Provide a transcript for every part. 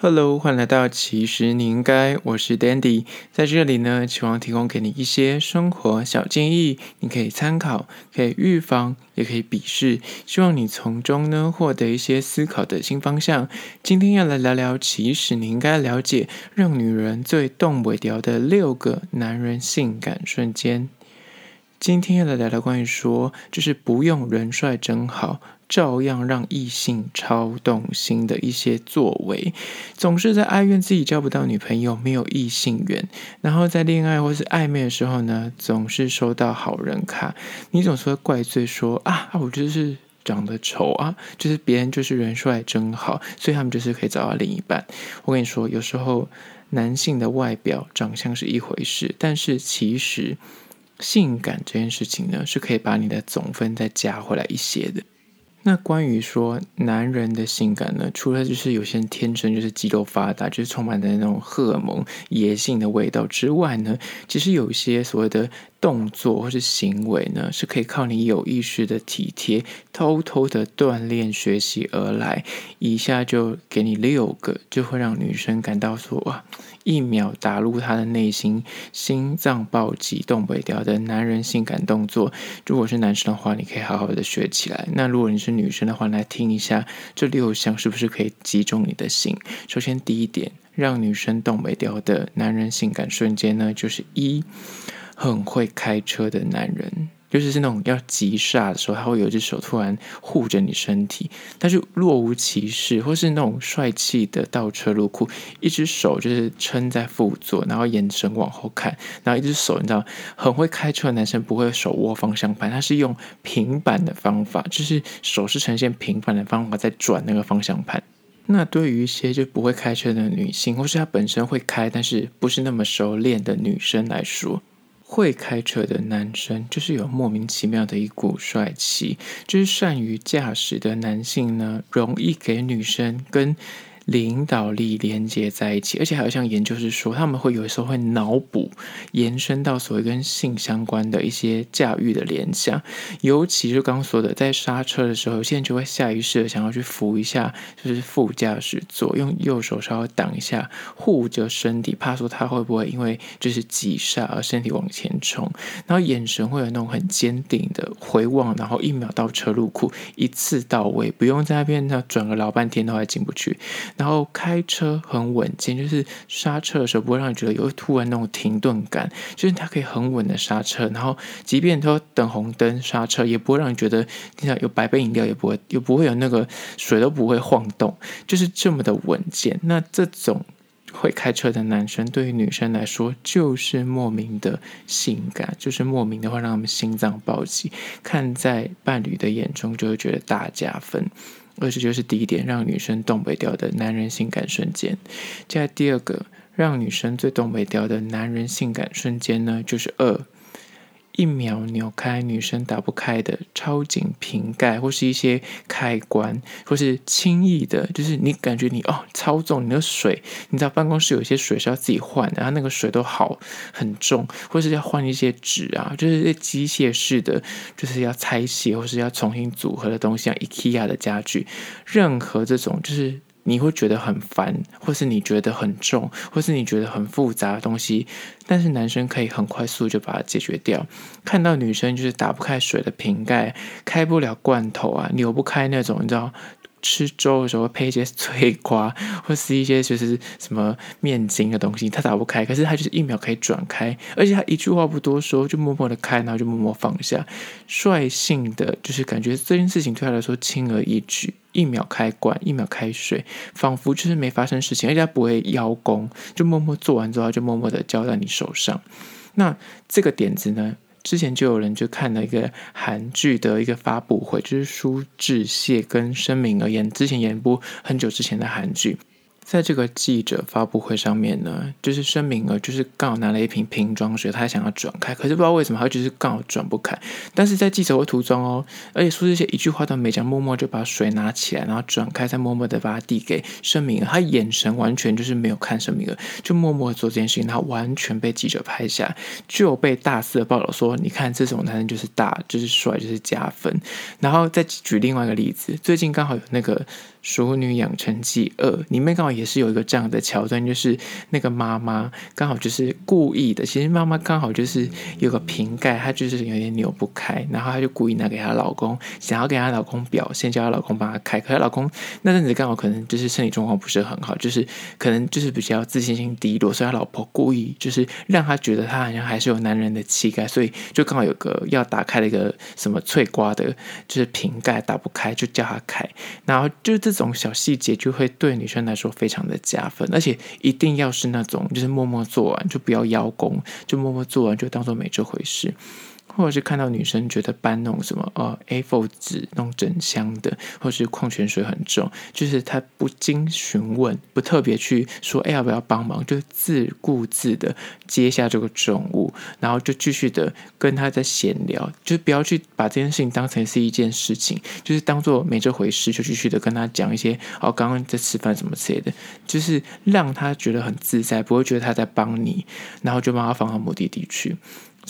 Hello，欢迎来到其实你应该，我是 Dandy，在这里呢，希望提供给你一些生活小建议，你可以参考，可以预防，也可以鄙视，希望你从中呢获得一些思考的新方向。今天要来聊聊，其实你应该了解，让女人最动尾调的六个男人性感瞬间。今天要来聊聊关于说，就是不用人帅真好。照样让异性超动心的一些作为，总是在哀怨自己交不到女朋友，没有异性缘，然后在恋爱或是暧昧的时候呢，总是收到好人卡，你总是会怪罪说啊，我就是长得丑啊，就是别人就是人帅真好，所以他们就是可以找到另一半。我跟你说，有时候男性的外表长相是一回事，但是其实性感这件事情呢，是可以把你的总分再加回来一些的。那关于说男人的性感呢，除了就是有些人天生就是肌肉发达，就是充满的那种荷尔蒙、野性的味道之外呢，其实有一些所谓的。动作或是行为呢，是可以靠你有意识的体贴，偷偷的锻炼学习而来。以下就给你六个，就会让女生感到说哇，一秒打入她的内心，心脏暴击，动不掉的男人性感动作。如果是男生的话，你可以好好的学起来。那如果你是女生的话，来听一下这六项是不是可以击中你的心？首先第一点，让女生动不了的男人性感瞬间呢，就是一。很会开车的男人，尤其是那种要急刹的时候，他会有一只手突然护着你身体，但是若无其事，或是那种帅气的倒车入库，一只手就是撑在副座，然后眼神往后看，然后一只手，你知道，很会开车的男生不会手握方向盘，他是用平板的方法，就是手是呈现平板的方法在转那个方向盘。那对于一些就不会开车的女性，或是她本身会开，但是不是那么熟练的女生来说，会开车的男生就是有莫名其妙的一股帅气，就是善于驾驶的男性呢，容易给女生跟。领导力连接在一起，而且还有像研究是说，他们会有时候会脑补延伸到所谓跟性相关的一些驾驭的联想，尤其是刚说的，在刹车的时候，有些人就会下意识的想要去扶一下，就是副驾驶座，用右手稍微挡一下，护着身体，怕说他会不会因为就是急刹而身体往前冲，然后眼神会有那种很坚定的回望，然后一秒到车入库，一次到位，不用在那边那转个老半天都还进不去。然后开车很稳健，就是刹车的时候不会让你觉得有突然那种停顿感，就是它可以很稳的刹车。然后即便都等红灯刹车，也不会让你觉得你想有白杯饮料也不会，也不会有那个水都不会晃动，就是这么的稳健。那这种会开车的男生，对于女生来说就是莫名的性感，就是莫名的会让他们心脏暴击，看在伴侣的眼中就会觉得大加分。而这就是第一点，让女生动不掉的男人性感瞬间。接下来第二个，让女生最动不掉的男人性感瞬间呢，就是二。一秒扭开女生打不开的超紧瓶盖，或是一些开关，或是轻易的，就是你感觉你哦操纵你的水，你知道办公室有些水是要自己换的，然后那个水都好很重，或是要换一些纸啊，就是机械式的，就是要拆卸或是要重新组合的东西，像 IKEA 的家具，任何这种就是。你会觉得很烦，或是你觉得很重，或是你觉得很复杂的东西，但是男生可以很快速就把它解决掉。看到女生就是打不开水的瓶盖，开不了罐头啊，扭不开那种，你知道。吃粥的时候会配一些脆瓜，或是一些就是什么面筋的东西，他打不开，可是他就是一秒可以转开，而且他一句话不多说，就默默的开，然后就默默放下，率性的，就是感觉这件事情对他来说轻而易举，一秒开关，一秒开水，仿佛就是没发生事情，而且他不会邀功，就默默做完之后就默默的交在你手上。那这个点子呢？之前就有人就看了一个韩剧的一个发布会，就是苏志燮跟申敏而言之前演一部很久之前的韩剧。在这个记者发布会上面呢，就是申明了就是刚好拿了一瓶瓶装水，他想要转开，可是不知道为什么他就是刚好转不开。但是在记者会途中哦，而且说这些一句话都没讲，默默就把水拿起来，然后转开，再默默的把它递给申敏儿。他眼神完全就是没有看申明了，就默默做这件事情。他完全被记者拍下，就被大肆的报道说：“你看这种男人就是大，就是帅，就是加分。”然后再举另外一个例子，最近刚好有那个。《熟女养成记二》里面刚好也是有一个这样的桥段，就是那个妈妈刚好就是故意的。其实妈妈刚好就是有个瓶盖，她就是有点扭不开，然后她就故意拿给她老公，想要给她老公表现，叫她老公帮她开。可是老公那阵子刚好可能就是身体状况不是很好，就是可能就是比较自信心低落，所以他老婆故意就是让他觉得他好像还是有男人的气概，所以就刚好有个要打开了一个什么脆瓜的，就是瓶盖打不开，就叫他开，然后就这。这种小细节就会对女生来说非常的加分，而且一定要是那种就是默默做完，就不要邀功，就默默做完就当做没这回事。或者是看到女生觉得搬那种什么呃 A4 纸那种整箱的，或是矿泉水很重，就是她不经询问，不特别去说哎要不要帮忙，就自顾自的接下这个重物，然后就继续的跟她在闲聊，就不要去把这件事情当成是一件事情，就是当做没这回事，就继续的跟她讲一些哦刚刚在吃饭什么之类的，就是让她觉得很自在，不会觉得她在帮你，然后就帮她放到目的地去。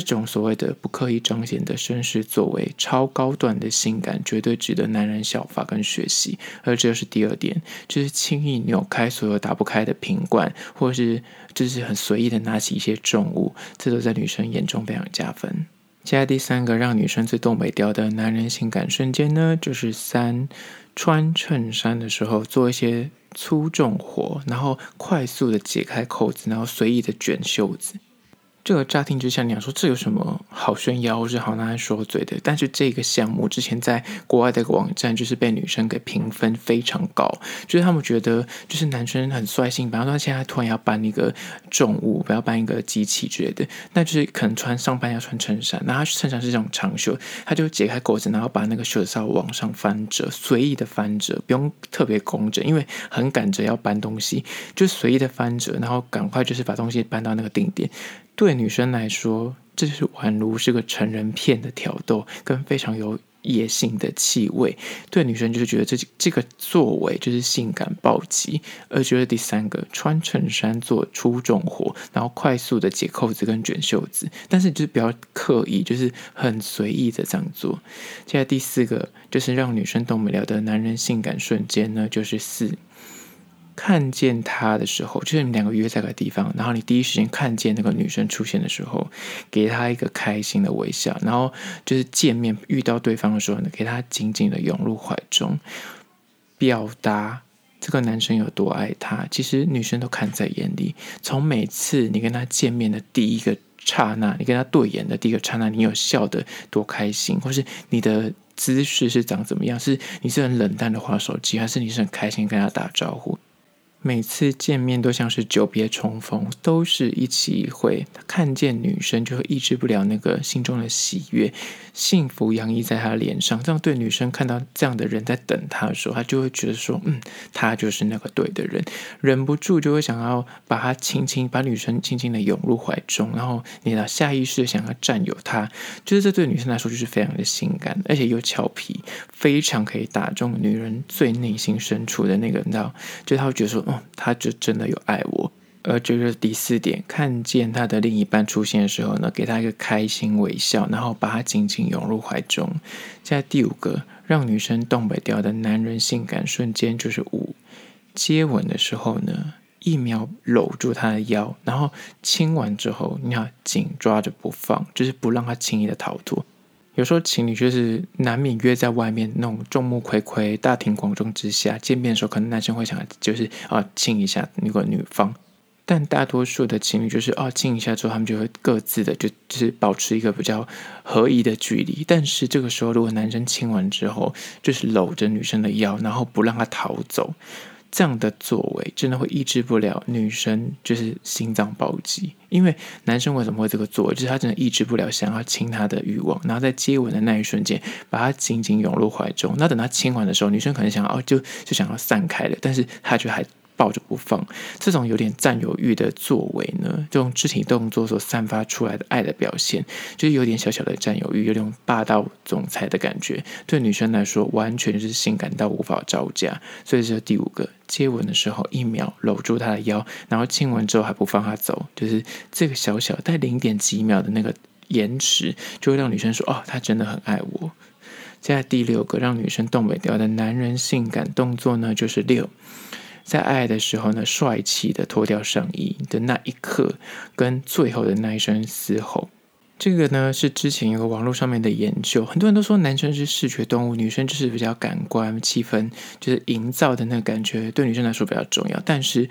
这种所谓的不刻意彰显的绅士作为，超高段的性感，绝对值得男人效法跟学习。而这是第二点，就是轻易扭开所有打不开的瓶罐，或是就是很随意的拿起一些重物，这都在女生眼中非常加分。接下来第三个让女生最动北调的男人性感瞬间呢，就是三穿衬衫的时候做一些粗重活，然后快速的解开扣子，然后随意的卷袖子。这个乍听之下，你想说这有什么好炫耀或者好拿来说嘴的？但是这个项目之前在国外的一个网站，就是被女生给评分非常高，就是他们觉得就是男生很率性，比方说他现在突然要搬一个重物，不要搬一个机器之类的，那就是可能穿上班要穿衬衫，那他衬衫是这种长袖，他就解开扣子，然后把那个袖子往上翻折，随意的翻折，不用特别工整，因为很赶着要搬东西，就随意的翻折，然后赶快就是把东西搬到那个定点。对女生来说，这就是宛如是个成人片的挑逗，跟非常有野性的气味。对女生就是觉得这这个作为就是性感暴击。而觉得第三个穿衬衫做出重活，然后快速的解扣子跟卷袖子，但是就是比较刻意，就是很随意的这样做。接下来第四个就是让女生动不了的男人性感瞬间呢，就是四。看见他的时候，就是你们两个约在个地方，然后你第一时间看见那个女生出现的时候，给她一个开心的微笑，然后就是见面遇到对方的时候呢，给她紧紧的拥入怀中，表达这个男生有多爱她。其实女生都看在眼里，从每次你跟他见面的第一个刹那，你跟他对眼的第一个刹那，你有笑得多开心，或是你的姿势是长怎么样？是你是很冷淡的划手机，还是你是很开心跟他打招呼？每次见面都像是久别重逢，都是一起一会。看见女生就会抑制不了那个心中的喜悦，幸福洋溢在他脸上。这样对女生看到这样的人在等他的时候，他就会觉得说：“嗯，他就是那个对的人。”忍不住就会想要把他轻轻把女生轻轻的拥入怀中，然后你的下意识想要占有她。就是这对女生来说就是非常的性感，而且又俏皮，非常可以打中女人最内心深处的那个，你知道，就他会觉得说。他就真的有爱我，而就是第四点，看见他的另一半出现的时候呢，给他一个开心微笑，然后把他紧紧拥入怀中。在第五个让女生动北调的男人性感瞬间就是五，接吻的时候呢，一秒搂住他的腰，然后亲完之后，你要紧抓着不放，就是不让他轻易的逃脱。有时候情侣就是难免约在外面那种众目睽睽、大庭广众之下见面的时候，可能男生会想就是啊亲一下那个女方，但大多数的情侣就是啊亲一下之后，他们就会各自的就就是保持一个比较合宜的距离。但是这个时候，如果男生亲完之后，就是搂着女生的腰，然后不让她逃走。这样的作为真的会抑制不了女生，就是心脏暴击。因为男生为什么会这个作为，就是他真的抑制不了想要亲她的欲望，然后在接吻的那一瞬间，把她紧紧拥入怀中。那等他亲完的时候，女生可能想要哦，就就想要散开了，但是他却还。抱着不放，这种有点占有欲的作为呢，这种肢体动作所散发出来的爱的表现，就是有点小小的占有欲，有点霸道总裁的感觉。对女生来说，完全是性感到无法招架。所以这第五个，接吻的时候一秒搂住她的腰，然后亲完之后还不放她走，就是这个小小带零点几秒的那个延迟，就会让女生说：“哦，他真的很爱我。”接下来第六个让女生动不掉的男人性感动作呢，就是六，在爱的时候呢，帅气的脱掉上衣的那一刻，跟最后的那一声嘶吼。这个呢是之前有个网络上面的研究，很多人都说男生是视觉动物，女生就是比较感官、气氛，就是营造的那个感觉，对女生来说比较重要。但是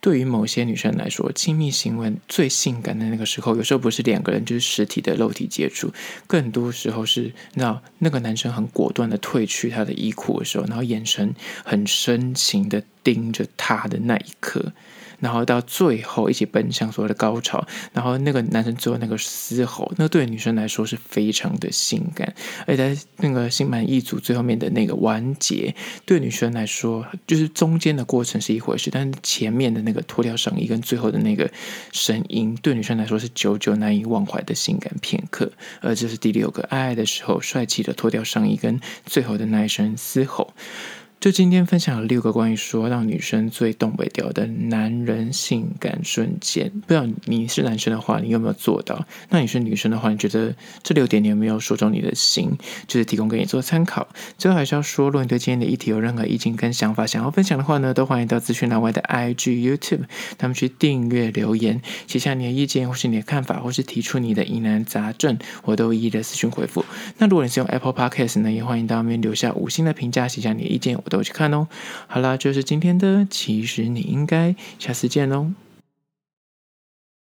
对于某些女生来说，亲密行为最性感的那个时候，有时候不是两个人就是实体的肉体接触，更多时候是那那个男生很果断的褪去他的衣裤的时候，然后眼神很深情的盯着她的那一刻。然后到最后一起奔向所谓的高潮，然后那个男生最后那个嘶吼，那对女生来说是非常的性感，而在那个心满意足最后面的那个完结，对女生来说就是中间的过程是一回事，但是前面的那个脱掉上衣跟最后的那个声音，对女生来说是久久难以忘怀的性感片刻。而这是第六个，爱爱的时候帅气的脱掉上衣跟最后的那一声嘶吼。就今天分享了六个关于说让女生最东北调的男人性感瞬间，不知道你是男生的话，你有没有做到？那你是女生的话，你觉得这六点你有没有说中你的心？就是提供给你做参考。最后还是要说，如果你对今天的议题有任何意见跟想法想要分享的话呢，都欢迎到资讯栏外的 IG、YouTube，他们去订阅留言，写下你的意见或是你的看法，或是提出你的疑难杂症，我都一一的私讯回复。那如果你是用 Apple Podcast 呢，也欢迎到那边留下五星的评价，写下你的意见。都去看哦。好啦，就是今天的，其实你应该下次见喽。